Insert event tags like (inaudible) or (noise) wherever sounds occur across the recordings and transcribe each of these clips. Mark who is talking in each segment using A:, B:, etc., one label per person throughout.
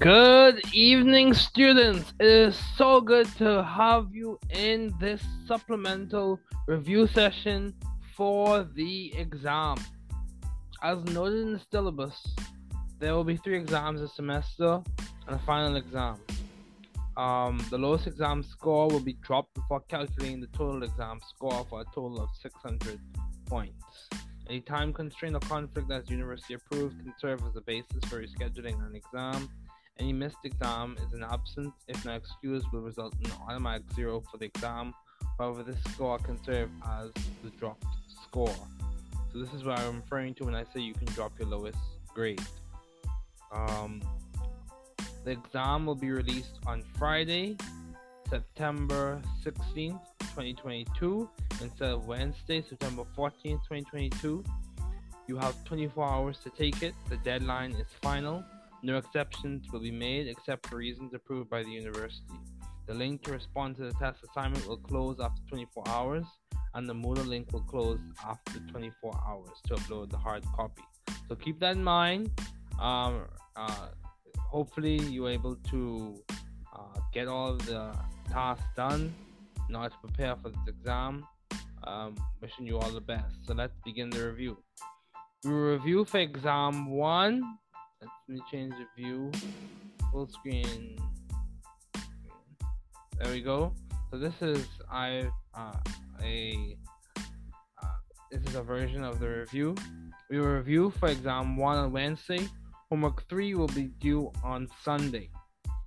A: Good evening, students. It is so good to have you in this supplemental review session for the exam. As noted in the syllabus, there will be three exams a semester and a final exam. Um, the lowest exam score will be dropped before calculating the total exam score for a total of 600 points. Any time constraint or conflict that's university approved can serve as a basis for rescheduling an exam any missed exam is an absence, if not excused, will result in an automatic zero for the exam. However, this score can serve as the dropped score. So this is what I'm referring to when I say you can drop your lowest grade. Um, the exam will be released on Friday, September 16th, 2022, instead of Wednesday, September 14th, 2022. You have 24 hours to take it. The deadline is final. No exceptions will be made except for reasons approved by the university. The link to respond to the test assignment will close after 24 hours, and the Moodle link will close after 24 hours to upload the hard copy. So keep that in mind. Um, uh, hopefully, you're able to uh, get all the tasks done in order to prepare for this exam. Um, wishing you all the best. So let's begin the review. We review for exam one let me change the view. Full screen. There we go. So this is I uh, a uh, this is a version of the review. We will review for exam one on Wednesday. Homework three will be due on Sunday.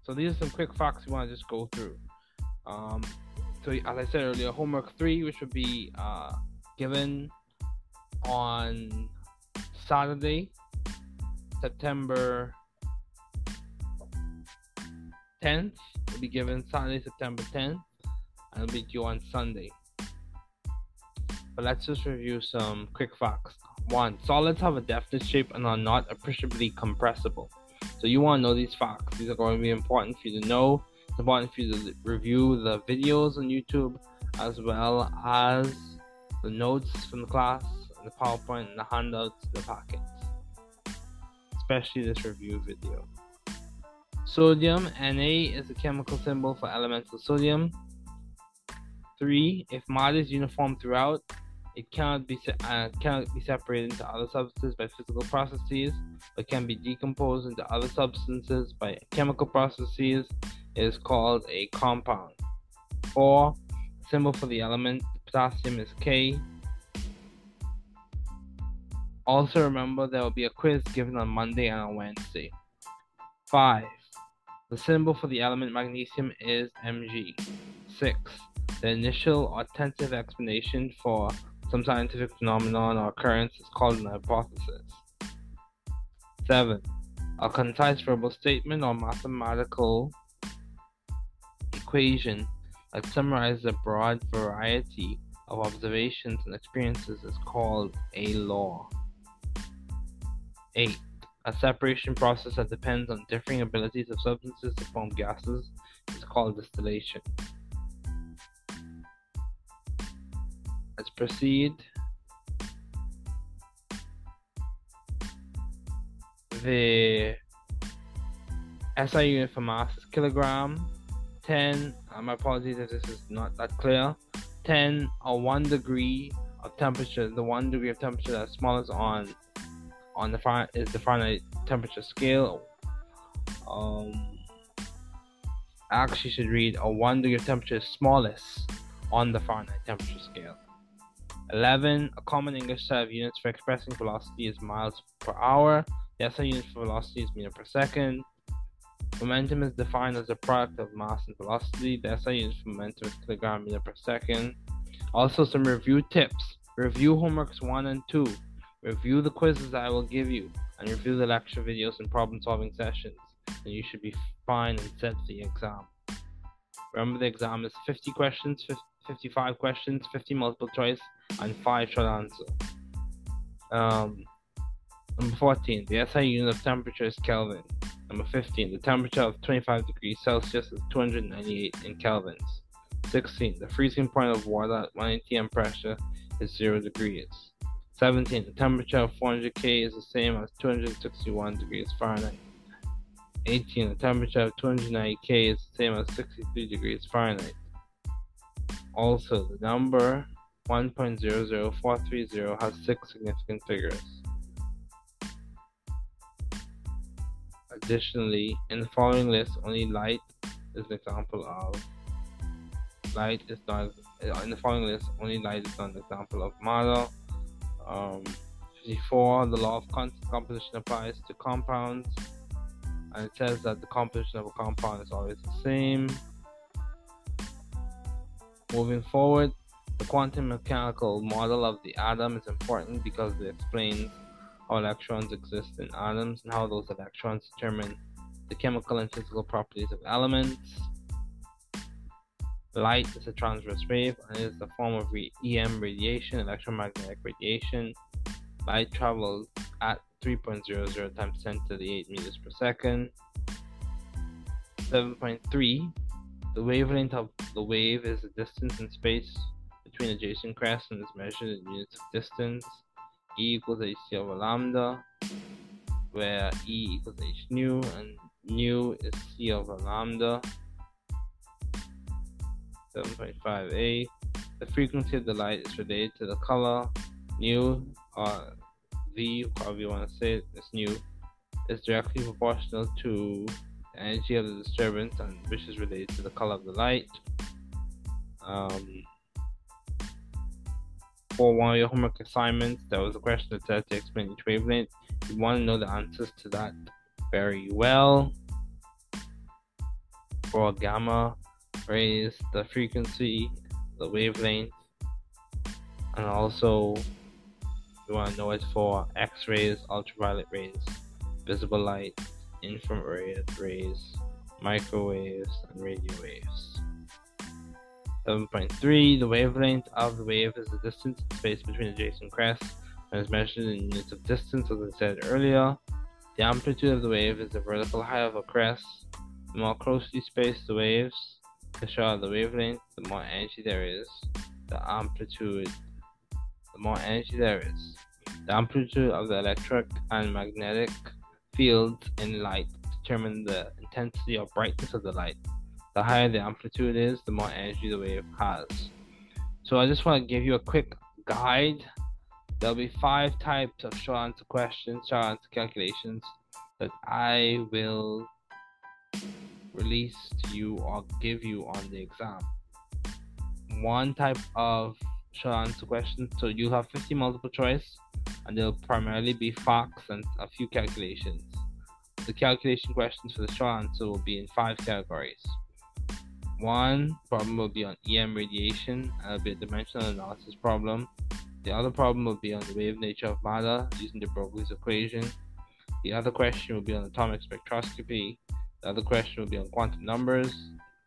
A: So these are some quick facts we want to just go through. Um, so as I said earlier, homework three, which would be uh, given on Saturday, September 10th. Will be given Sunday, September 10th, and it will be due on Sunday. But let's just review some quick facts. One, solids have a definite shape and are not appreciably compressible. So you want to know these facts. These are going to be important for you to know. It's important for you to review the videos on YouTube as well as the notes from the class, the PowerPoint, and the handouts, the packet especially this review video. Sodium Na is a chemical symbol for elemental sodium. 3. If matter is uniform throughout, it cannot be uh, cannot be separated into other substances by physical processes, but can be decomposed into other substances by chemical processes. It is called a compound. 4. Symbol for the element potassium is K. Also, remember there will be a quiz given on Monday and on Wednesday. 5. The symbol for the element magnesium is Mg. 6. The initial or tentative explanation for some scientific phenomenon or occurrence is called an hypothesis. 7. A concise verbal statement or mathematical equation that summarizes a broad variety of observations and experiences is called a law. 8. A separation process that depends on differing abilities of substances to form gases is called distillation. Let's proceed. The SI unit for mass is kilogram. 10, uh, my apologies if this is not that clear. 10 or 1 degree of temperature, the 1 degree of temperature that's smallest on on the is the Fahrenheit temperature scale. Um, actually should read a one degree of temperature is smallest on the Fahrenheit temperature scale. 11. A common English set of units for expressing velocity is miles per hour. The SI unit for velocity is meter per second. Momentum is defined as the product of mass and velocity. The SI unit for momentum is kilogram meter per second. Also, some review tips. Review homeworks 1 and 2. Review the quizzes I will give you and review the lecture videos and problem solving sessions, and you should be fine and set for the exam. Remember, the exam is 50 questions, 55 questions, 50 multiple choice, and 5 short answer. Um, number 14, the SI unit of temperature is Kelvin. Number 15, the temperature of 25 degrees Celsius is 298 in kelvins. 16, the freezing point of water at 1 atm pressure is 0 degrees. 17. The temperature of 400 K is the same as 261 degrees Fahrenheit. 18. The temperature of 290 K is the same as 63 degrees Fahrenheit. Also, the number 1.00430 has six significant figures. Additionally, in the following list, only light is an example of light is not in the following list. Only light is not an example of matter. Um, 54. The law of composition applies to compounds, and it says that the composition of a compound is always the same. Moving forward, the quantum mechanical model of the atom is important because it explains how electrons exist in atoms and how those electrons determine the chemical and physical properties of elements. Light is a transverse wave and is a form of EM radiation, electromagnetic radiation. Light travels at 3.00 times 10 to the 8 meters per second. 7.3 The wavelength of the wave is the distance in space between adjacent crests and is measured in units of distance. E equals h c over lambda, where E equals h nu and nu is c over lambda. 7.5a. The frequency of the light is related to the color. Nu, or V, however you want to say it, it, is new, is directly proportional to the energy of the disturbance, and which is related to the color of the light. Um, for one of your homework assignments, there was a question that said to explain each wavelength. You want to know the answers to that very well. For gamma, raise the frequency, the wavelength, and also you want to know it for X rays, ultraviolet rays, visible light, infrared rays, microwaves, and radio waves. 7.3 The wavelength of the wave is the distance in space between adjacent crests and is measured in units of distance, as I said earlier. The amplitude of the wave is the vertical height of a crest. The more closely spaced the waves, the shorter the wavelength, the more energy there is. The amplitude, the more energy there is. The amplitude of the electric and magnetic fields in light determine the intensity or brightness of the light. The higher the amplitude is, the more energy the wave has. So I just want to give you a quick guide. There'll be five types of short answer questions, short answer calculations that I will release to you or give you on the exam. One type of short answer question, so you'll have 50 multiple choice, and they'll primarily be facts and a few calculations. The calculation questions for the short answer will be in five categories. One problem will be on EM radiation, and it'll be a dimensional analysis problem. The other problem will be on the wave nature of matter using de Broglie's equation. The other question will be on atomic spectroscopy. The other question will be on quantum numbers,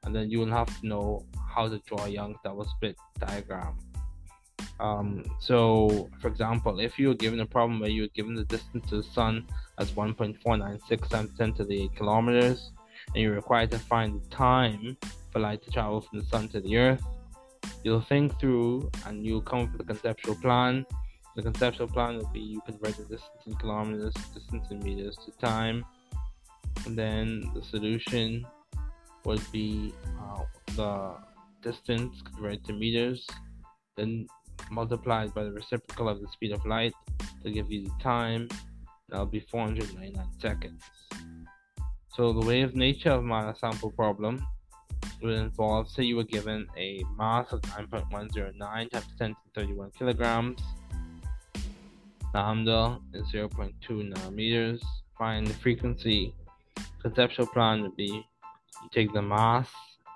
A: and then you will have to know how to draw Young's double slit diagram. Um, so, for example, if you were given a problem where you were given the distance to the sun as 1.496 times 10 to the 8 kilometers, and you're required to find the time for light to travel from the sun to the earth. You'll think through and you'll come up with a conceptual plan. The conceptual plan will be you convert the distance in kilometers, distance in meters to time. And then the solution would be uh, the distance converted to meters, then multiplied by the reciprocal of the speed of light to give you the time. That'll be 499 seconds. So the wave nature of my sample problem would involve, say you were given a mass of 9.109 times 10 to 31 kilograms. Lambda is 0.2 nanometers. Find the frequency. Conceptual plan would be you take the mass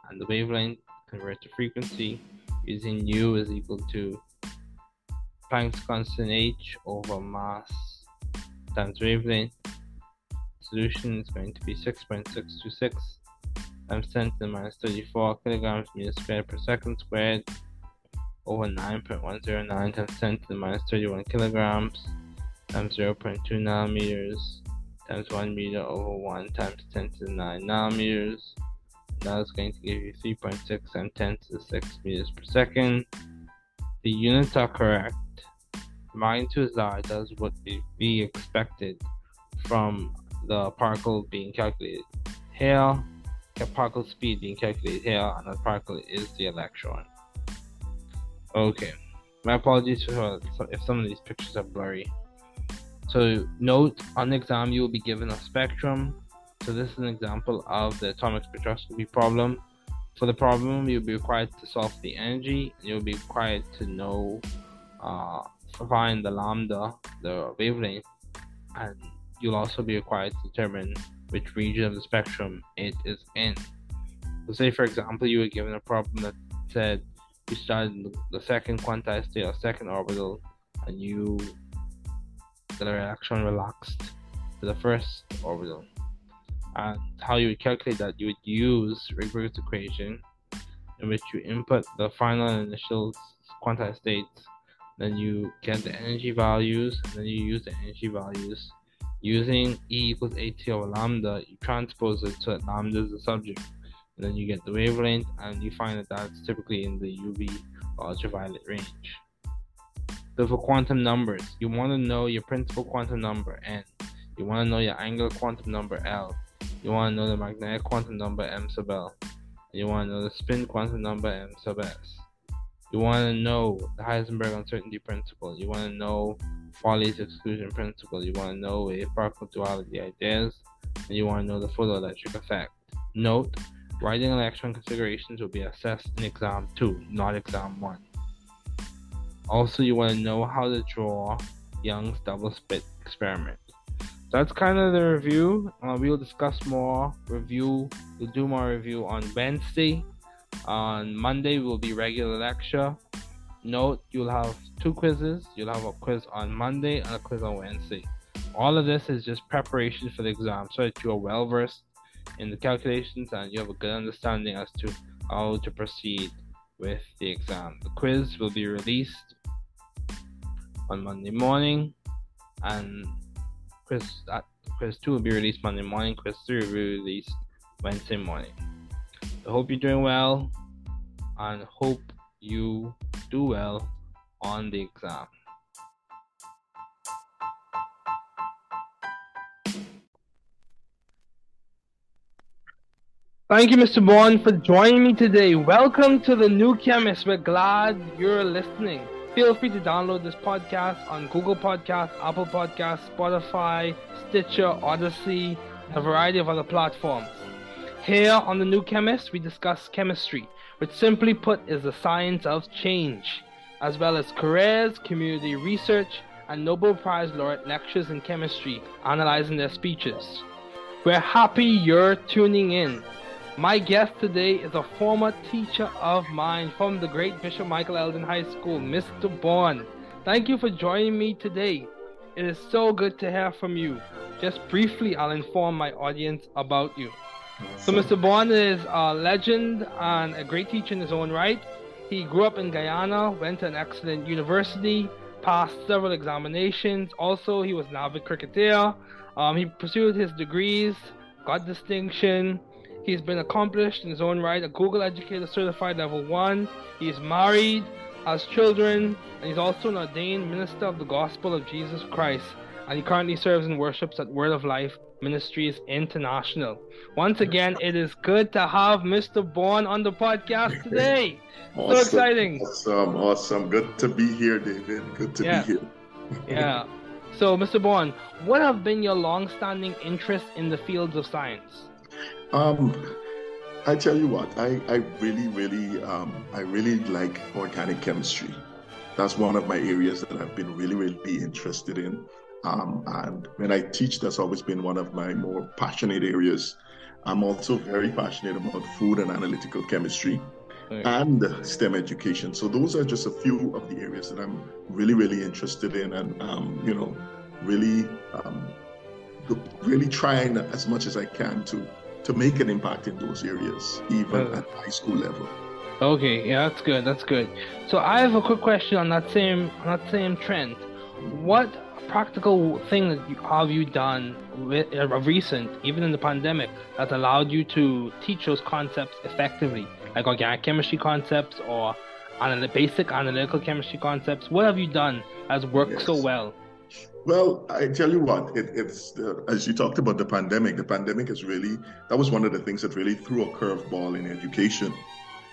A: and the wavelength, convert to frequency using u is equal to Planck's constant h over mass times wavelength. Solution is going to be 6.626 times 10 to the minus 34 kilograms meters squared per second squared over 9.109 times 10 to the minus 31 kilograms times 0.2 nanometers times 1 meter over 1 times 10 to the 9 nanometers. That is going to give you 3.6 times 10 to the 6 meters per second. The units are correct. Magnitude is large, as would be expected from the particle being calculated here, the particle speed being calculated here, and the particle is the electron. Okay, my apologies for if some of these pictures are blurry. So note on the exam you will be given a spectrum. So this is an example of the atomic spectroscopy problem. For the problem, you'll be required to solve the energy. You'll be required to know, uh, find the lambda, the wavelength, and you'll also be required to determine which region of the spectrum it is in. So say for example you were given a problem that said you started the second quantized state or second orbital and you the electron relaxed to the first orbital. And how you would calculate that you would use Rydberg's equation in which you input the final and initial quantized states, then you get the energy values, and then you use the energy values Using E equals hc over lambda, you transpose it so that lambda is the subject. And then you get the wavelength, and you find that that's typically in the UV ultraviolet range. So for quantum numbers, you want to know your principal quantum number n. You want to know your angular quantum number L. You want to know the magnetic quantum number m sub L. You want to know the spin quantum number m sub s. You want to know the Heisenberg uncertainty principle. You want to know Pauli's exclusion principle. You want to know wave particle duality ideas, and you want to know the photoelectric effect. Note, writing electron configurations will be assessed in exam 2, not exam 1. Also, you want to know how to draw Young's double slit experiment. That's kind of the review. Uh, we'll discuss more review. We'll do more review on Wednesday. On Monday will be regular lecture. Note you'll have two quizzes. You'll have a quiz on Monday and a quiz on Wednesday. All of this is just preparation for the exam so that you are well versed in the calculations and you have a good understanding as to how to proceed with the exam. The quiz will be released on Monday morning and quiz that quiz 2 will be released Monday morning, quiz 3 will be released Wednesday morning. I hope you're doing well and hope you do well on the exam. Thank you, Mr. Bourne, for joining me today. Welcome to the New Chemist. We're glad you're listening. Feel free to download this podcast on Google Podcasts, Apple Podcasts, Spotify, Stitcher, Odyssey, and a variety of other platforms. Here on The New Chemist, we discuss chemistry, which simply put is the science of change, as well as careers, community research, and Nobel Prize laureate lectures in chemistry, analyzing their speeches. We're happy you're tuning in. My guest today is a former teacher of mine from the great Bishop Michael Eldon High School, Mr. Bourne. Thank you for joining me today. It is so good to hear from you. Just briefly, I'll inform my audience about you. So Mr. Bourne is a legend and a great teacher in his own right. He grew up in Guyana, went to an excellent university, passed several examinations. Also, he was an avid cricketer. Um, he pursued his degrees, got distinction. He's been accomplished in his own right, a Google Educator Certified Level 1. He's married, has children, and he's also an ordained minister of the Gospel of Jesus Christ. And he currently serves and worships at Word of Life Ministries International. Once again, it is good to have Mr. Bourne on the podcast (laughs) today. awesome, so exciting.
B: Awesome, awesome. Good to be here, David. Good to
A: yeah.
B: be here. (laughs)
A: yeah. So, Mr. Bourne, what have been your long-standing interests in the fields of science?
B: Um, I tell you what, I, I really, really, um, I really like organic chemistry. That's one of my areas that I've been really, really interested in. Um, and when I teach, that's always been one of my more passionate areas. I'm also very passionate about food and analytical chemistry and STEM education. So those are just a few of the areas that I'm really, really interested in, and um, you know, really, um, really trying as much as I can to to make an impact in those areas, even uh, at high school level.
A: Okay, yeah, that's good. That's good. So I have a quick question on that same on that same trend. What practical thing that you, have you done with, uh, recent, even in the pandemic, that allowed you to teach those concepts effectively, like organic chemistry concepts or anal- basic analytical chemistry concepts? What have you done that's worked yes. so well?
B: Well, I tell you what, it, it's uh, as you talked about the pandemic. The pandemic is really that was one of the things that really threw a curveball in education,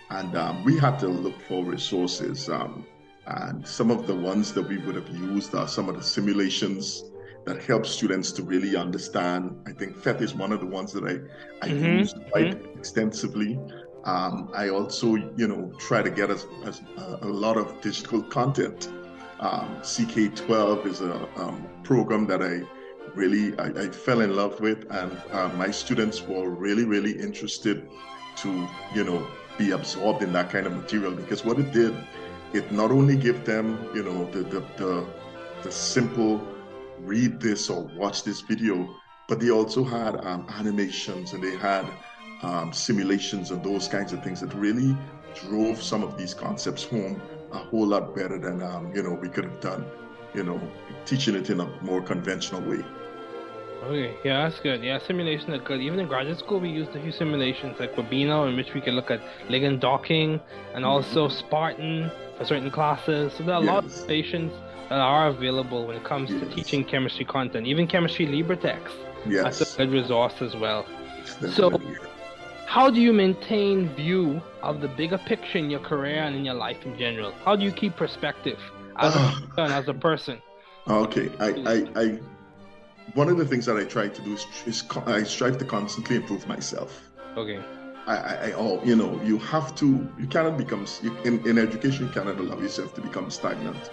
B: and um, we had to look for resources. Um, and some of the ones that we would have used are some of the simulations that help students to really understand. I think PhET is one of the ones that I I mm-hmm. use quite mm-hmm. extensively. Um, I also, you know, try to get as, as uh, a lot of digital content. Um, CK12 is a um, program that I really I, I, fell in love with, and uh, my students were really, really interested to, you know, be absorbed in that kind of material because what it did, it not only gave them, you know, the the, the, the simple read this or watch this video, but they also had um, animations and they had um, simulations and those kinds of things that really drove some of these concepts home a whole lot better than um, you know we could have done you know teaching it in a more conventional way
A: okay yeah that's good yeah simulation is good even in graduate school we used a few simulations like WebMO in which we could look at ligand docking and mm-hmm. also Spartan for certain classes so there are a yes. lot of stations that are available when it comes yes. to teaching chemistry content even chemistry LibreText yes. that's a good resource as well so how do you maintain view of the bigger picture in your career and in your life in general? How do you keep perspective as a ah. and as a person?
B: Okay, I, I, I, one of the things that I try to do is, is I strive to constantly improve myself.
A: Okay.
B: I, I, I oh, you know, you have to, you cannot become, you, in, in education, you cannot allow yourself to become stagnant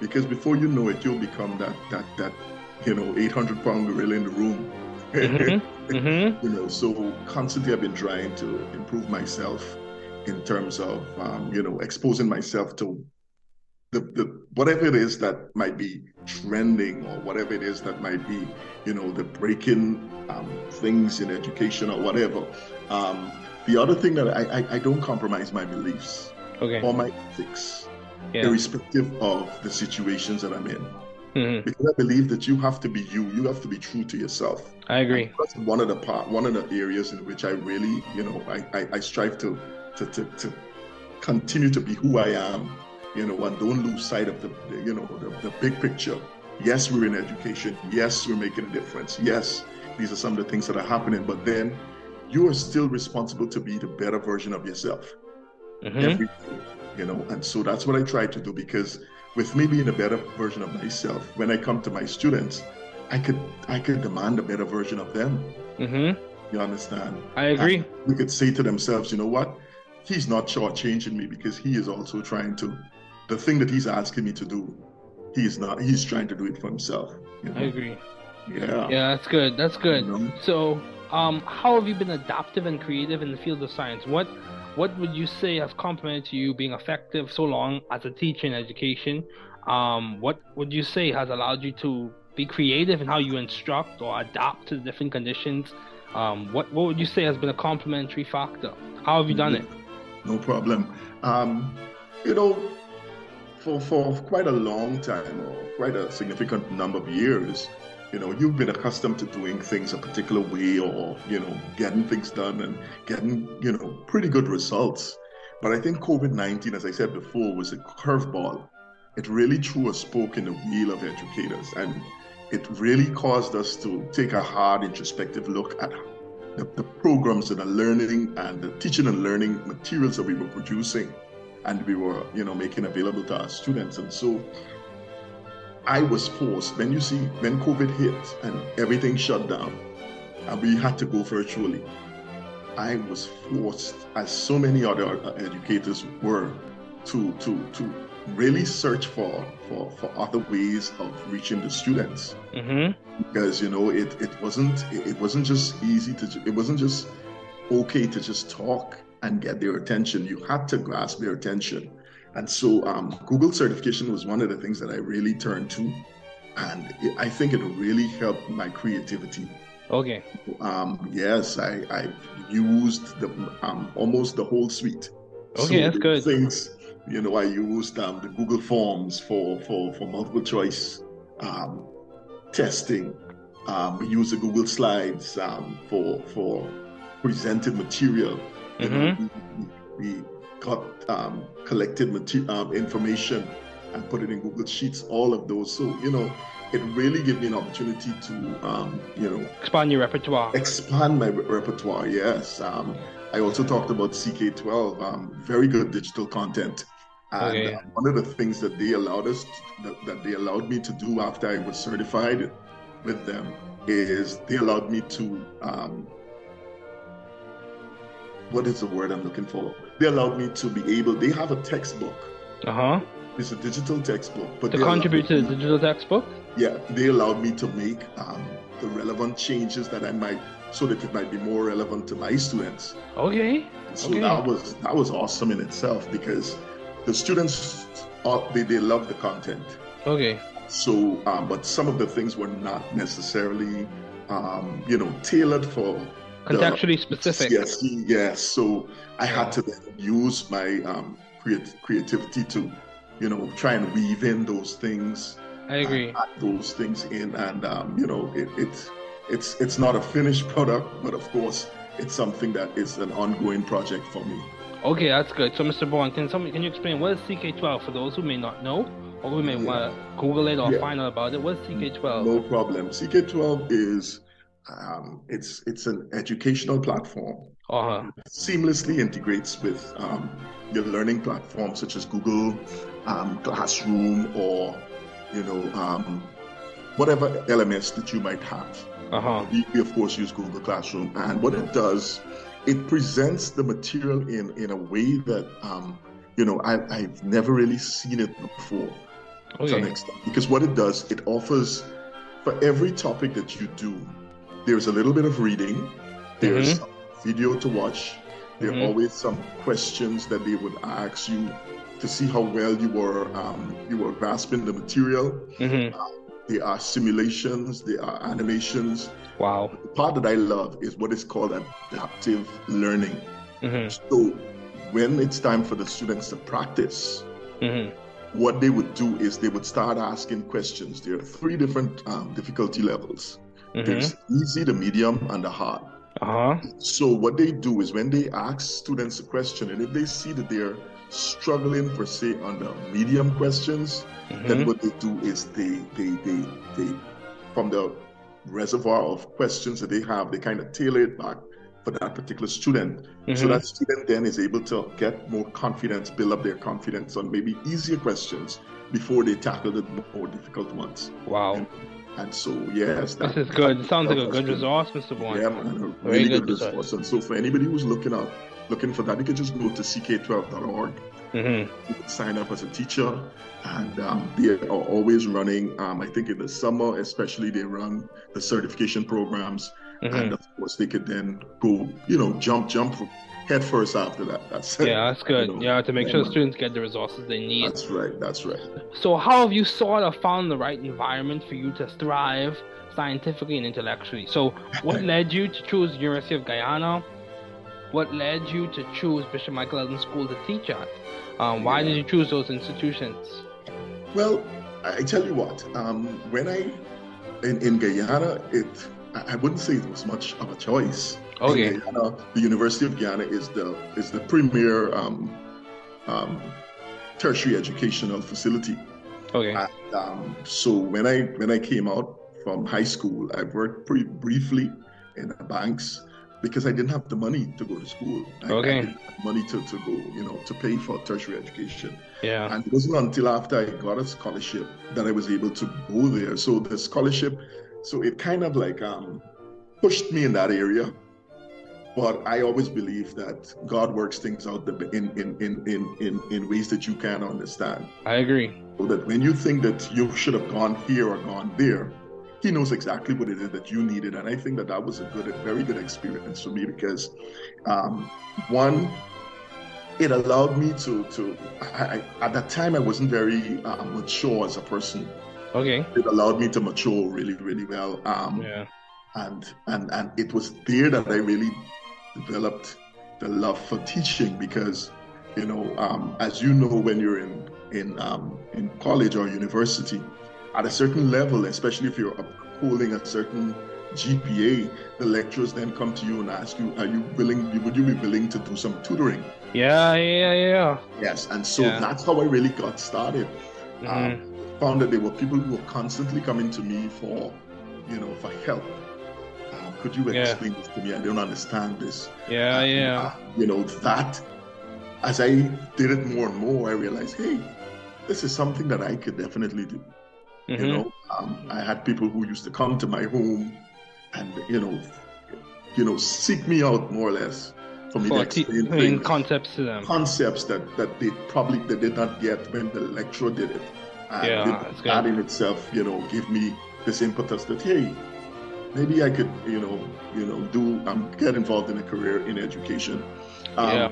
B: because before you know it, you'll become that, that, that, you know, 800 pound gorilla in the room. Mm-hmm. (laughs) Mm-hmm. You know, so constantly I've been trying to improve myself in terms of um, you know exposing myself to the, the whatever it is that might be trending or whatever it is that might be you know the breaking um, things in education or whatever. Um, the other thing that I, I, I don't compromise my beliefs
A: okay.
B: or my ethics, yeah. irrespective of the situations that I'm in. Mm-hmm. Because I believe that you have to be you. You have to be true to yourself.
A: I agree.
B: that's one of the part, one of the areas in which I really, you know, I, I, I strive to, to, to, to continue to be who I am, you know, and don't lose sight of the, the you know, the, the big picture. Yes, we're in education. Yes, we're making a difference. Yes, these are some of the things that are happening. But then you are still responsible to be the better version of yourself mm-hmm. every day, you know. And so that's what I try to do because with me being a better version of myself, when I come to my students, I could I could demand a better version of them.
A: Mm-hmm.
B: You understand?
A: I agree.
B: we could say to themselves, you know what? He's not shortchanging me because he is also trying to. The thing that he's asking me to do, he's not. He's trying to do it for himself.
A: You know? I agree.
B: Yeah.
A: Yeah, that's good. That's good. You know? So, um, how have you been adaptive and creative in the field of science? What what would you say has complemented you being effective so long as a teacher in education? Um, what would you say has allowed you to be creative in how you instruct or adapt to the different conditions? Um, what what would you say has been a complementary factor? How have you done it?
B: No problem. Um, you know, for for quite a long time or quite a significant number of years, you know, you've been accustomed to doing things a particular way or, you know, getting things done and getting, you know, pretty good results. But I think COVID 19, as I said before, was a curveball. It really threw a spoke in the wheel of educators and it really caused us to take a hard introspective look at the, the programs and the learning and the teaching and learning materials that we were producing and we were, you know, making available to our students. And so I was forced, when you see, when COVID hit and everything shut down and we had to go virtually, I was forced, as so many other educators were, to, to, to really search for, for, for other ways of reaching the students.
A: Mm-hmm.
B: Because, you know, it, it wasn't, it wasn't just easy to, it wasn't just okay to just talk and get their attention. You had to grasp their attention. And so um, Google certification was one of the things that I really turned to. And it, I think it really helped my creativity.
A: Okay.
B: Um, yes, I, I used the, um, almost the whole suite.
A: Okay, so that's good.
B: Things, you know, I used um, the Google Forms for, for, for multiple choice um, testing. Um, we used the Google Slides um, for, for presented material. Mm-hmm. know, we, we, got um, collected um, information and put it in Google Sheets, all of those. So, you know, it really gave me an opportunity to, um, you know,
A: expand your repertoire.
B: Expand my repertoire, yes. Um, I also talked about CK12, um, very good digital content. And okay. one of the things that they allowed us, to, that, that they allowed me to do after I was certified with them is they allowed me to, um, what is the word I'm looking for? They allowed me to be able, they have a textbook.
A: Uh huh.
B: It's a digital textbook.
A: But to contribute to the digital textbook?
B: Yeah, they allowed me to make um, the relevant changes that I might so that it might be more relevant to my students.
A: Okay.
B: So
A: okay.
B: that was that was awesome in itself because the students uh, they, they love the content.
A: Okay.
B: So, um, but some of the things were not necessarily, um, you know, tailored for
A: contextually specific.
B: Yes, yes. So I had to then use my um, creat- creativity to, you know, try and weave in those things.
A: I agree.
B: those things in, and um, you know, it, it's it's it's not a finished (laughs) product, but of course, it's something that is an ongoing project for me.
A: Okay, that's good. So, Mr. Bourne, can somebody can you explain what is CK12 for those who may not know, or who may yeah. want to Google it or yeah. find out about it? What is CK12?
B: No problem. CK12 is um, it's it's an educational platform.
A: Uh-huh.
B: It seamlessly integrates with um, your learning platforms such as Google um, Classroom or you know um, whatever LMS that you might have.
A: Uh-huh.
B: We, we, of course, use Google Classroom. And what it does, it presents the material in, in a way that, um, you know, I, I've never really seen it before okay. to an extent. Because what it does, it offers, for every topic that you do, there's a little bit of reading, there's mm-hmm. video to watch, there mm-hmm. are always some questions that they would ask you to see how well you were um, you were grasping the material.
A: Mm-hmm. Uh,
B: there are simulations, there are animations.
A: Wow.
B: The part that I love is what is called adaptive learning.
A: Mm-hmm.
B: So when it's time for the students to practice,
A: mm-hmm.
B: what they would do is they would start asking questions. There are three different um, difficulty levels.
A: Mm-hmm.
B: There's easy, the medium, and the hard.
A: Uh-huh.
B: So what they do is when they ask students a question, and if they see that they're struggling per se on the medium questions, mm-hmm. then what they do is they they they they from the reservoir of questions that they have, they kind of tailor it back for that particular student. Mm-hmm. So that student then is able to get more confidence, build up their confidence on maybe easier questions before they tackle the more difficult ones.
A: Wow.
B: And, and so yes,
A: that, this is good. Sounds like a good resource, Mr. Bourne.
B: Yeah, man, a really good, good resource. And so for anybody who's looking up looking for that, you can just go to ck12.org.
A: Mm-hmm.
B: Sign up as a teacher, and um, they are always running. Um, I think in the summer, especially, they run the certification programs, mm-hmm. and of course, they could then go, you know, jump, jump head first after that. That's
A: yeah, that's (laughs) good. You know, yeah, to make sure the students get the resources they need.
B: That's right. That's right.
A: So, how have you sort of found the right environment for you to thrive scientifically and intellectually? So, what (laughs) led you to choose University of Guyana? What led you to choose Bishop Michael Eldon School to teach at? Um, why did you choose those institutions?
B: Well, I tell you what, um, when I in, in Guyana, it I wouldn't say it was much of a choice.
A: Okay.
B: Guyana, the University of Guyana is the is the premier um, um, tertiary educational facility.
A: Okay.
B: And, um, so when I when I came out from high school, I worked pretty briefly in the banks because I didn't have the money to go to school. I,
A: okay.
B: I didn't have money to, to go, you know, to pay for tertiary education.
A: Yeah.
B: And it wasn't until after I got a scholarship that I was able to go there. So the scholarship, so it kind of like um, pushed me in that area. But I always believe that God works things out in, in, in, in, in, in ways that you can't understand.
A: I agree.
B: So that when you think that you should have gone here or gone there, he knows exactly what it is that you needed. And I think that that was a good, a very good experience for me because, um, one, it allowed me to, to I, at that time, I wasn't very uh, mature as a person.
A: Okay.
B: It allowed me to mature really, really well. Um,
A: yeah.
B: And, and, and it was there that I really developed the love for teaching because, you know, um, as you know, when you're in, in, um, in college or university, at a certain level, especially if you're holding a certain GPA, the lecturers then come to you and ask you, "Are you willing? Would you be willing to do some tutoring?"
A: Yeah, yeah, yeah.
B: Yes, and so
A: yeah.
B: that's how I really got started. mm-hmm. um, found that there were people who were constantly coming to me for, you know, for help. Uh, could you explain yeah. this to me? I don't understand this.
A: Yeah, yeah. Uh,
B: you know that. As I did it more and more, I realized, hey, this is something that I could definitely do. Mm-hmm. You know, um, I had people who used to come to my home, and you know, you know, seek me out more or less for me for to explain
A: things, concepts to them.
B: Concepts that that they probably they did not get when the lecturer did it.
A: And yeah,
B: that in itself, you know, give me this impetus that hey, maybe I could, you know, you know, do um, get involved in a career in education. Um, yeah.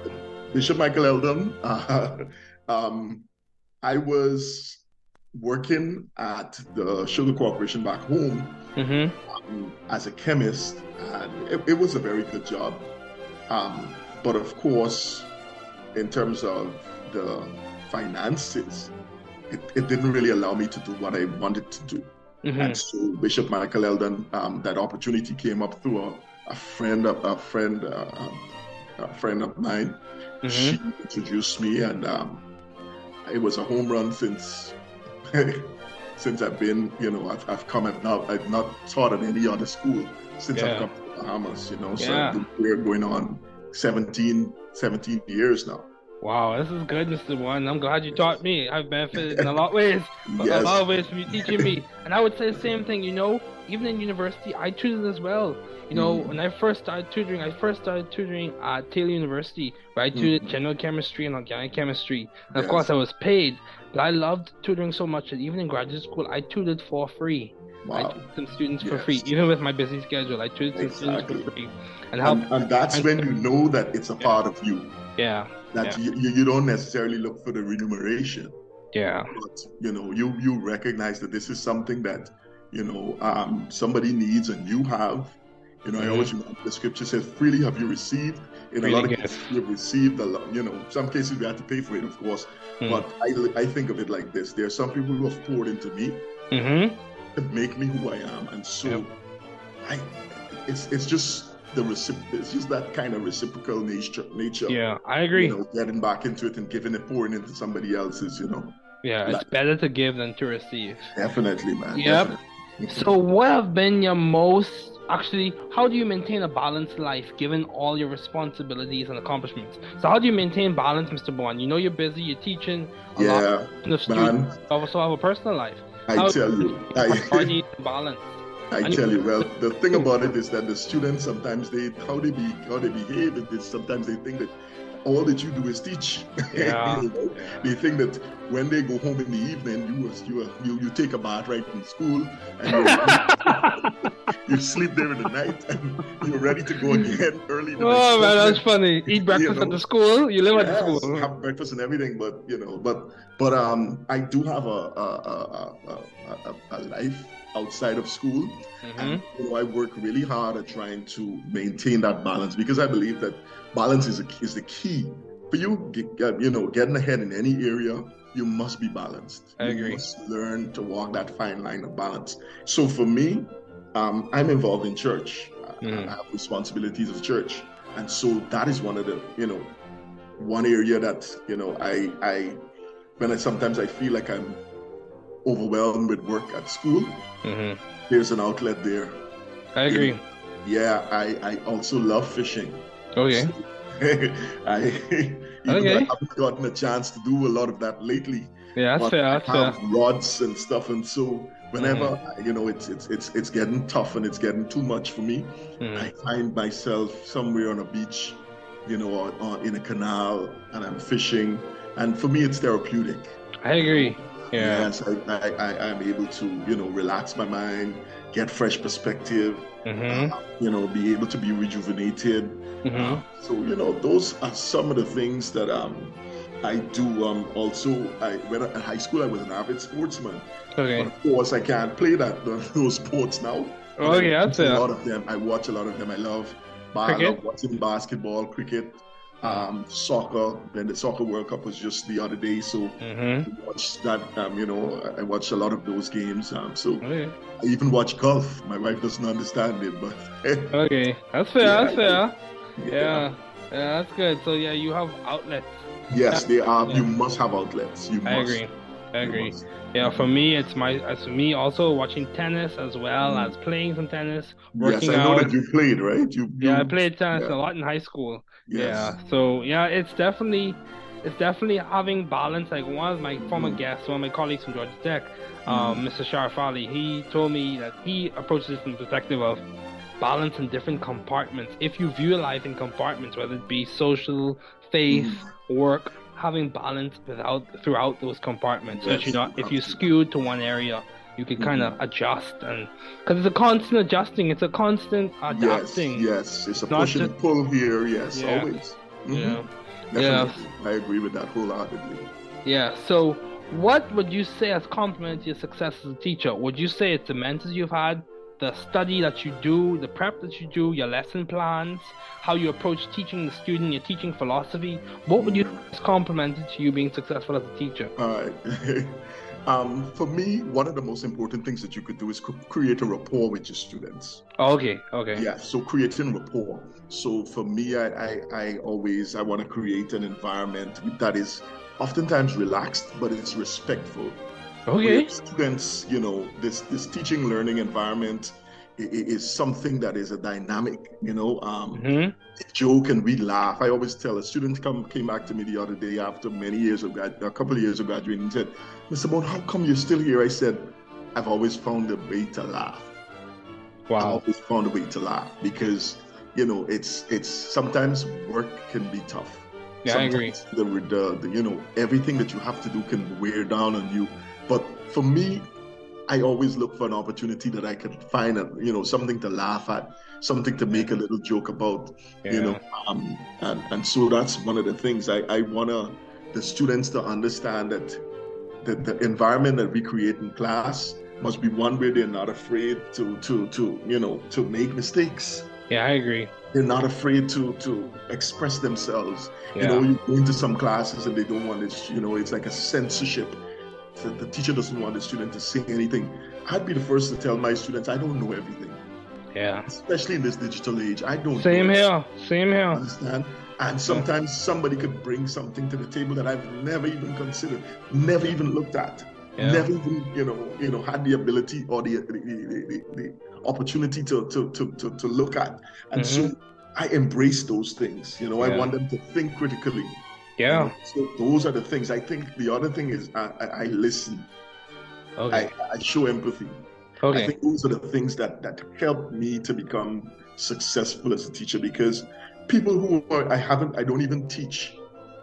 B: Bishop Michael Eldon, (laughs) uh, um, I was working at the Sugar Corporation back home mm-hmm. um, as a chemist, and it, it, was a very good job. Um, but of course, in terms of the finances, it, it didn't really allow me to do what I wanted to do. Mm-hmm. And so Bishop Michael Eldon, um, that opportunity came up through a, a friend, of, a friend, uh, a friend of mine. Mm-hmm. She introduced me, and um, it was a home run since (laughs) since I've been, you know, I've, I've come, I've not, I've not taught at any other school since yeah. I've come to the Bahamas, you know. So yeah. we're going on 17, 17 years now.
A: Wow, this is good, Mr. One. I'm glad you taught me. I've benefited in a lot of ways. (laughs) yes. A lot of ways from you teaching me. And I would say the same thing, you know, even in university, I tutored as well. You know, mm. when I first started tutoring, I first started tutoring at Taylor University, where I tutored mm. general chemistry and organic chemistry. And yes. of course, I was paid, but I loved tutoring so much that even in graduate school, I tutored for free. Wow. I tutored some students yes. for free, even with my busy schedule. I tutored some exactly. students for free,
B: and help. And, and that's when you know that it's a yeah. part of you.
A: Yeah
B: that
A: yeah.
B: you, you don't necessarily look for the remuneration.
A: Yeah.
B: But you know, you you recognize that this is something that you know um, somebody needs and you have. You know, mm-hmm. I always remember the scripture says, "Freely have you received." In a lot of cases, you've received a lot. You know, some cases we had to pay for it, of course. Mm-hmm. But I I think of it like this: there are some people who have poured into me mm-hmm. to make me who I am, and so yep. I it's it's just the recip- it's just that kind of reciprocal nature nature
A: yeah i agree
B: you know, getting back into it and giving it pouring into somebody else's you know
A: yeah it's better to give than to receive
B: definitely man
A: yep definitely. So what have been your most actually how do you maintain a balanced life given all your responsibilities and accomplishments so how do you maintain balance mr Bond? you know you're busy you're teaching
B: a yeah lot of students man.
A: you also have a personal life
B: i how tell you, (laughs) you
A: I, (laughs) balance
B: I tell you, well, (laughs) the thing about it is that the students sometimes they how they be how they behave is sometimes they think that all that you do is teach. (laughs)
A: Yeah.
B: you know? They think that when they go home in the evening, you you you, you take a bath right in school and (laughs) you sleep there in the night and you're ready to go again (laughs) early.
A: oh man, that's funny. Eat breakfast you know? at the school. You live yes, at the school.
B: Have breakfast and everything, but you know, but but um, I do have a a, a, a, a life outside of school. Mm-hmm. And you know, I work really hard at trying to maintain that balance because I believe that balance is, a, is the key for you. You know, getting ahead in any area, you must be balanced.
A: I agree.
B: You must learn to walk that fine line of balance. So for me, um, I'm involved in church. Mm. I have responsibilities of church, and so that is one of the you know one area that you know I I when I sometimes I feel like I'm overwhelmed with work at school, mm-hmm. there's an outlet there.
A: I agree.
B: yeah, I, I also love fishing.
A: Okay. (laughs)
B: I, okay. I haven't gotten a chance to do a lot of that lately.
A: Yeah, that's fair. That's
B: I have
A: fair.
B: rods and stuff, and so whenever mm-hmm. you know it's it's it's it's getting tough and it's getting too much for me, mm-hmm. I find myself somewhere on a beach, you know, or, or in a canal, and I'm fishing, and for me it's therapeutic.
A: I agree.
B: Yeah. Yes, I, I, I, am able to, you know, relax my mind, get fresh perspective, mm-hmm. uh, you know, be able to be rejuvenated. Mm-hmm. Uh, so, you know, those are some of the things that um, I do. Um, also, I when I, in high school, I was an avid sportsman.
A: Okay.
B: But of course, I can't play that (laughs) those sports now.
A: Oh, yeah, that's
B: a lot of them. I watch a lot of them. I love, I love watching basketball, cricket um, soccer. Then the soccer World Cup was just the other day, so mm-hmm. watch that. Um, you know, I watch a lot of those games. Um, so okay. I even watch golf. My wife doesn't understand it, but (laughs)
A: okay, that's fair. Yeah, that's fair. Yeah. yeah. yeah, that's good. So yeah, you have outlets.
B: Yes, they are. Yeah. You must have outlets. You
A: I
B: must.
A: agree. I agree. Yeah, for me, it's my as for me also watching tennis as well as playing some tennis.
B: Working yes, I know out. that you played, right? You, you
A: yeah, I played tennis yeah. a lot in high school. Yes. Yeah, so yeah, it's definitely it's definitely having balance. Like one of my former mm. guests, one of my colleagues from Georgia Tech, um, mm. Mr. Sharaf Ali, he told me that he approaches this from the perspective of balance in different compartments. If you view life in compartments, whether it be social, faith, mm. work, having balance without throughout those compartments. Yes, so you know, if you skewed to one area, you can kind of mm-hmm. adjust and because it's a constant adjusting, it's a constant adapting.
B: Yes, yes, it's a push and pull here. Yes, yeah. always. Mm-hmm. Yeah, Definitely. yeah. I agree with that wholeheartedly.
A: Yeah. So, what would you say has complemented your success as a teacher? Would you say it's the mentors you've had? The study that you do, the prep that you do, your lesson plans, how you approach teaching the student, your teaching philosophy. What would you complemented to you being successful as a teacher?
B: All right. (laughs) um, for me, one of the most important things that you could do is create a rapport with your students.
A: Okay. Okay.
B: Yeah. So creating rapport. So for me, I, I, I always I want to create an environment that is oftentimes relaxed, but it's respectful.
A: Okay.
B: Students, you know, this this teaching learning environment is something that is a dynamic, you know. Um, mm-hmm. joke and we laugh. I always tell a student come came back to me the other day after many years of grad, a couple of years of graduating and said, Mr. Bone, how come you're still here? I said, I've always found a way to laugh.
A: Wow. I've
B: always found a way to laugh because, you know, it's it's sometimes work can be tough.
A: Yeah, sometimes I agree.
B: The, the, the, you know, everything that you have to do can wear down on you but for me, I always look for an opportunity that I can find, a, you know, something to laugh at, something to make a little joke about, yeah. you know. Um, and, and so that's one of the things I, I want the students to understand that the, the environment that we create in class must be one where they're not afraid to, to, to, you know, to make mistakes.
A: Yeah, I agree.
B: They're not afraid to to express themselves. Yeah. You know, you go into some classes and they don't want it. You know, it's like a censorship the, the teacher doesn't want the student to say anything. I'd be the first to tell my students I don't know everything.
A: Yeah.
B: Especially in this digital age. I don't
A: Same here. Same here.
B: Understand? And sometimes yeah. somebody could bring something to the table that I've never even considered, never even looked at. Yeah. Never even, you know, you know, had the ability or the the, the, the opportunity to, to to to to look at. And mm-hmm. so I embrace those things. You know, yeah. I want them to think critically.
A: Yeah.
B: So those are the things. I think the other thing is I, I, I listen. Okay. I, I, show empathy. Okay. I think those are the things that that help me to become successful as a teacher because people who are, I haven't I don't even teach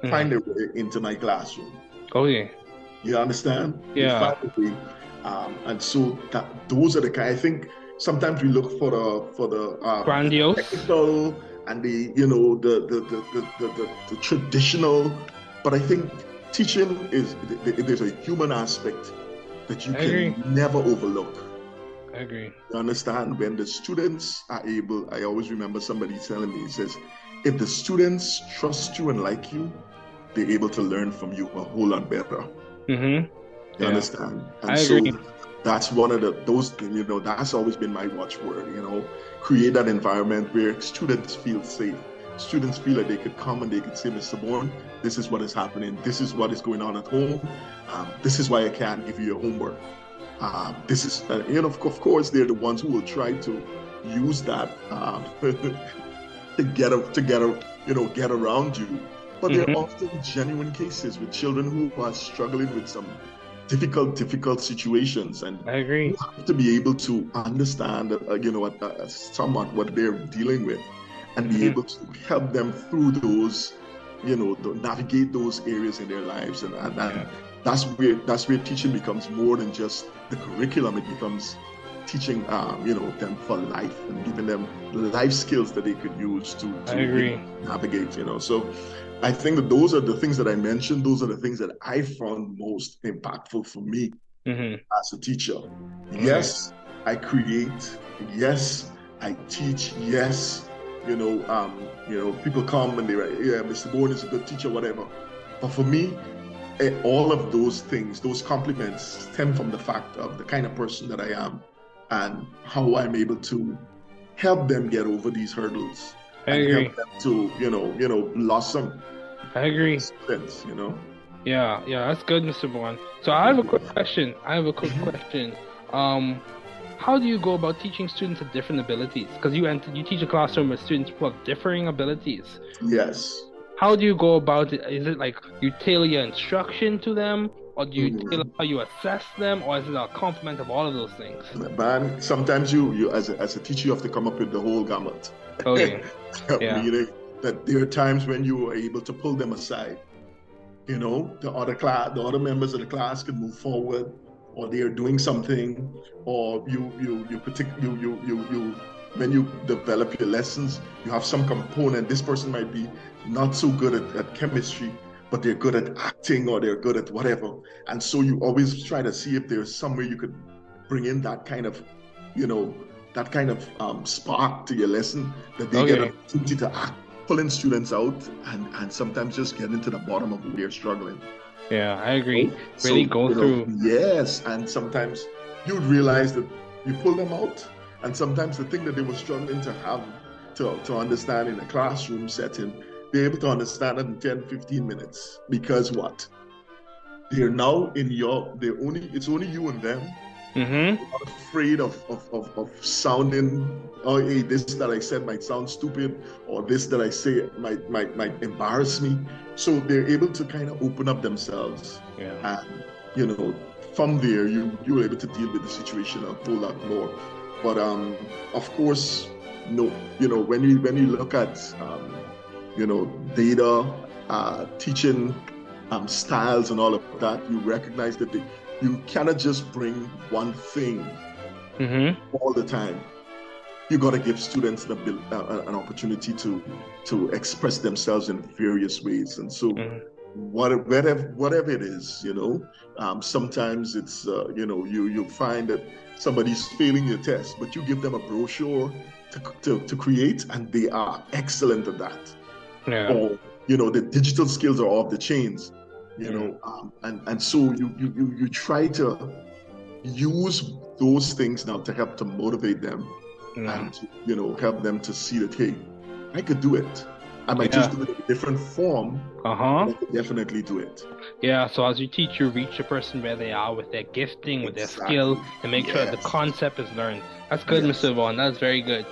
B: mm. find their way into my classroom.
A: Okay.
B: You understand?
A: Yeah.
B: Um, and so that those are the kind. I think sometimes we look for the for the um,
A: grandiose
B: technical and the you know the the the, the, the, the traditional but i think teaching is there's a human aspect that you I can agree. never overlook
A: i agree
B: you understand when the students are able i always remember somebody telling me he says if the students trust you and like you they're able to learn from you a whole lot better
A: mm-hmm. you
B: yeah. understand
A: and I so agree.
B: That's one of the those you know that's always been my watchword you know create that environment where students feel safe. Students feel like they could come and they could say, Mr. Bourne, this is what is happening. This is what is going on at home. Um, this is why I can't give you your homework. Uh, this is, uh, and of, of course, they're the ones who will try to use that um, (laughs) to get a, to get a, you know, get around you. But mm-hmm. there are often genuine cases with children who are struggling with some difficult, difficult situations. And
A: I agree.
B: You have to be able to understand, uh, you know, uh, somewhat what they're dealing with, and be mm-hmm. able to help them through those, you know, navigate those areas in their lives. And, and, and yeah. that's where that's where teaching becomes more than just the curriculum. It becomes teaching, um, you know, them for life and giving them life skills that they could use to,
A: to
B: navigate. You know, so I think that those are the things that I mentioned. Those are the things that I found most impactful for me mm-hmm. as a teacher. Mm-hmm. Yes, I create. Yes, I teach. Yes, you know, um, you know, people come and they write, yeah, Mr. Bourne is a good teacher, whatever. But for me, eh, all of those things, those compliments, stem from the fact of the kind of person that I am and how I'm able to help them get over these hurdles.
A: I agree.
B: to you know, you know, blossom
A: I agree.
B: Sense, you know.
A: Yeah, yeah, that's good, Mr. Bourne. So I have a quick question. I have a quick
B: Mhm.
A: question. Um, how do you go about teaching students with different abilities? Because you enter, you teach a classroom with students who have differing abilities.
B: Yes.
A: How do you go about it? Is it like you tailor your instruction to them, or do you
B: Mhm.
A: tailor how you assess them, or is it a complement of all of those things?
B: Man, sometimes you, you as a, as a teacher, you have to come up with the whole gamut.
A: Okay. Yeah. (laughs)
B: Meaning that there are times when you are able to pull them aside. You know, the other class, the other members of the class can move forward, or they are doing something, or you you you partic- you you you you when you develop your lessons, you have some component. This person might be not so good at, at chemistry, but they're good at acting or they're good at whatever. And so you always try to see if there's some way you could bring in that kind of, you know, that kind of um, spark to your lesson that they get an opportunity to act, pulling students out and, and sometimes just getting to the bottom of where they're struggling.
A: Yeah, I agree.
B: So,
A: Really go
B: you know,
A: through.
B: Yes, and sometimes you'd realize that you pull them out, and sometimes the thing that they were struggling to have to, to understand in a classroom setting, they're able to understand it in 10, 15 minutes. Because what? They're now in your, they're only, it's only you and them.
A: Mm-hmm.
B: Not afraid of, of, of, of sounding, oh, hey, this that I said might sound stupid, or this that I say might, might, might embarrass me. So they're able to kind of open up themselves
A: Yeah.
B: and you know from there you you're able to deal with the situation a whole lot more but um of course no you know when you when you look at um you know data uh teaching um styles and all of that you recognize that they, you cannot just bring one thing
A: Mm-hmm.
B: all the time you got to give students an, uh, an opportunity to to express themselves in various ways and so
A: Mhm.
B: What, whatever whatever it is you know? Um, sometimes it's uh, you know you you find that somebody's failing your test but you give them a brochure to, to, to create and they are excellent at that.
A: Yeah.
B: or you know the digital skills are off the chains you know? Um, and and so you, you you you try to use those things now to help to motivate them
A: Yeah.
B: and to, you know help them to see that hey i could do it i might just do it in a different form
A: Uh-huh.
B: I could definitely do it
A: Yeah, so as you teach, you reach the person where they are with their gifting, with their skill, and make sure that the concept is learned. That's good,
B: Yes.
A: Mr. Vaughn. That's very good.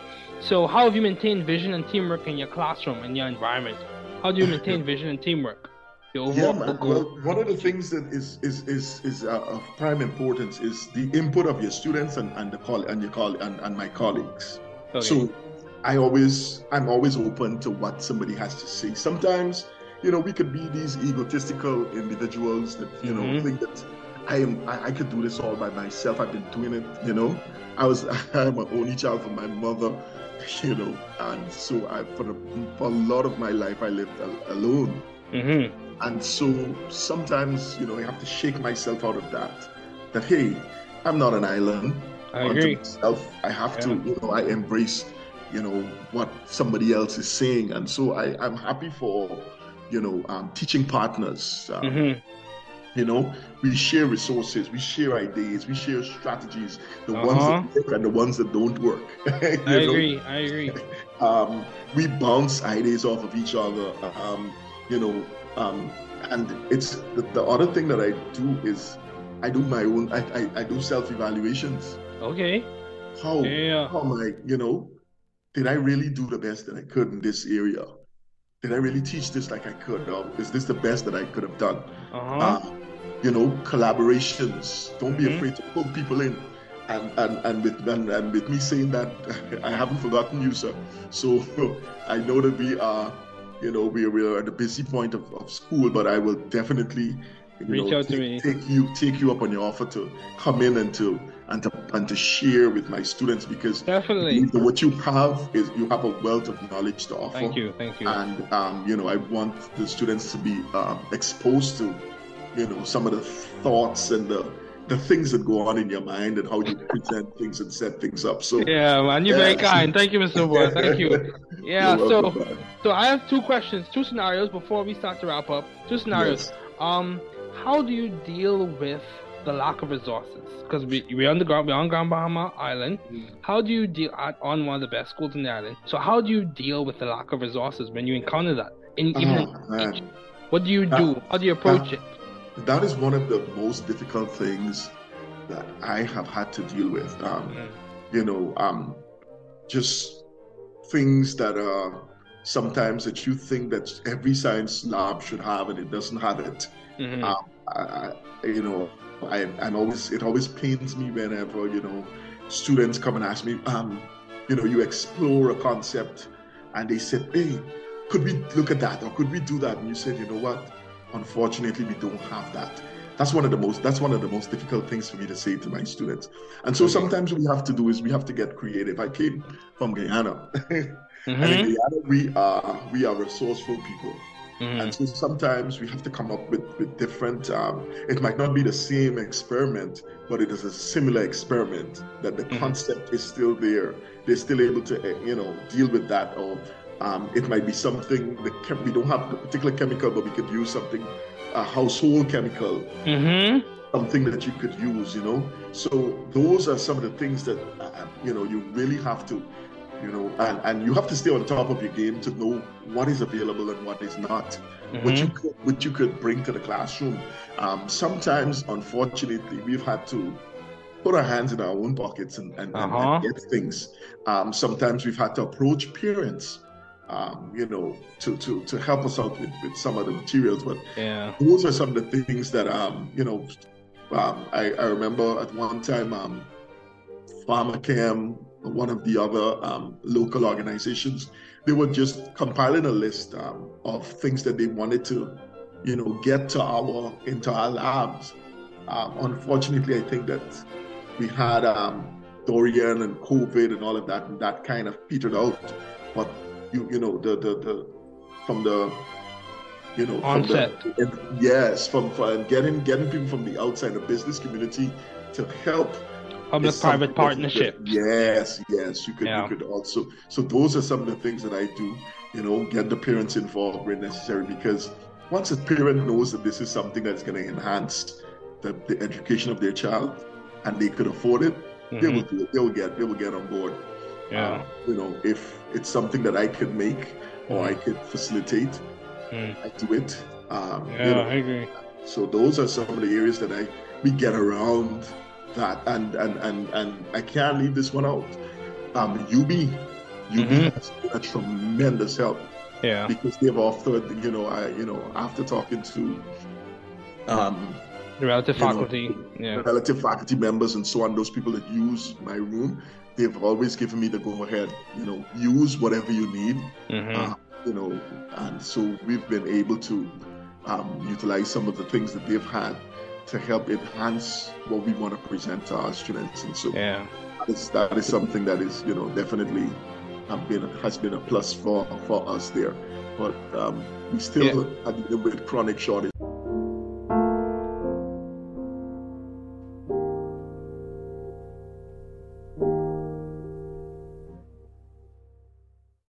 A: So, how have you maintained vision and teamwork in your classroom and your environment? How do you maintain (laughs) vision and teamwork? The
B: Yeah,
A: overall
B: man. Well, one of the things that is is is is uh, of prime importance is the input of your students and and the coll- and your coll- and, and my colleagues.
A: Okay.
B: So I always I'm always open to what somebody has to say. Sometimes, you know, we could be these egotistical individuals that you know
A: Mhm.
B: think that I am I, I could do this all by myself. I've been doing it. You know, I was (laughs) I'm an only child from my mother. (laughs) You know, and so I for, the, for a lot of my life I lived al- alone.
A: mm-hmm.
B: And so sometimes, you know, I have to shake myself out of that. That hey, I'm not an island
A: I agree.
B: myself. I have to, you know, I embrace, you know, what somebody else is saying. And so I, I'm happy for, you know, um, teaching partners. Um,
A: Mm-hmm.
B: You know, we share resources, we share ideas, we share strategies, the ones
A: Uh-huh.
B: that work and the ones that don't work. (laughs)
A: I
B: know?
A: agree. I agree. (laughs)
B: um, we bounce ideas off of each other um, you know um, and it's the, the other thing that i do is i do my own i, I, I do self-evaluations
A: Okay.
B: how
A: Yeah.
B: how am i you know did i really do the best that i could in this area did i really teach this like i could or is this the best that i could have done
A: Uh-huh.
B: uh, you know collaborations don't be
A: Mhm.
B: afraid to pull people in and and and with and, and with me saying that (laughs) i haven't forgotten you sir so (laughs) i know that we are you know we, we are at a busy point of, of school but i will definitely you
A: Reach
B: know,
A: out to me.
B: take you take you up on your offer to come in and to and to and to share with my students because
A: Definitely.
B: what you have is you have a wealth of knowledge to offer
A: Thank you. Thank you.
B: and um, you know i want the students to be uh, exposed to you know some of the thoughts and the the things that go on in your mind and how you (laughs) present things and set things up so
A: Yeah, man, you're very kind. Thank you, Mr. Boy. Thank you. (laughs) Yeah,
B: You're
A: so
B: man.
A: so I have two questions, two scenarios before we start to wrap up. Two scenarios.
B: Yes.
A: Um, how do you deal with the lack of resources? Because we we're on the ground, we're on Grand Bahama Island. How do you deal at, on one of the best schools in the island? So how do you deal with the lack of resources when you encounter that? In even
B: Oh, man.
A: what do you do? How do you approach it?
B: that is one of the most difficult things that I have had to deal with. Um, mm. You know, um, just things that are sometimes that you think that every science lab should have and it doesn't have it. Mm-hmm. Um, I, I, you know, I, and always it always pains me whenever you know students come and ask me, um, you know, you explore a concept and they said, hey, could we look at that or could we do that? And you said, you know what? Unfortunately, we don't have that. That's one of the most that's one of the most difficult things for me to say to my students. And so sometimes what we have to do is we have to get creative. I came from Guyana. Mm-hmm. (laughs) and in Guyana, we are we are resourceful people. Mm-hmm. And so sometimes we have to come up with, with different, um, it might not be the same experiment, but it is a similar experiment that the mm-hmm. concept is still there. They're still able to, eh, you know, deal with that. Or um, it might be something that chem- we don't have a particular chemical, but we could use something, a household chemical,
A: mm-hmm.
B: something that you could use, you know. So those are some of the things that, uh, you know, you really have to you know, and, and you have to stay on top of your game to know what is available and what is not, mm-hmm. what you could, what you could bring to the classroom. Um, sometimes, unfortunately, we've had to put our hands in our own pockets and, and, uh-huh. and get things. Um, sometimes we've had to approach parents. Um, you know, to, to, to help us out with, with some of the materials. But
A: yeah.
B: those are some of the things that, um, you know, um, I, I remember at one time, um, Pharmachem one of the other um, local organizations, they were just compiling a list um, of things that they wanted to, you know, get to our into our labs. Um, unfortunately, I think that we had um, Dorian and COVID and all of that, and that kind of petered out. But you, you know, the the, the from the you know,
A: onset.
B: From the, yes, from, from getting getting people from the outside, the business community, to help
A: public-private partnership.
B: Yes, yes, you could yeah. you could also. So those are some of the things that I do. You know, get the parents involved where necessary because once a parent knows that this is something that's going to enhance the, the education of their child and they could afford it, mm-hmm. they will do it. They will get they will get on board.
A: Yeah.
B: Um, you know, if it's something that I could make or I could facilitate,
A: mm.
B: I do it. Um,
A: yeah, you know, I agree.
B: So those are some of the areas that I we get around that, and and and and I can't leave this one out. Um, UB, UB mm-hmm. has been a tremendous help.
A: Yeah,
B: because they've offered, you know, I, you know, after talking to, um,
A: the relative faculty, know, yeah,
B: relative faculty members and so on, those people that use my room, they've always given me the go ahead. You know, use whatever you need.
A: Mm-hmm. Uh,
B: you know, and so we've been able to um, utilize some of the things that they've had to help enhance what we want to present to our students. And so
A: yeah.
B: that, is, that is something that is, you know, definitely been, has been a plus for, for us there. But um, we still yeah. are dealing with chronic shortage.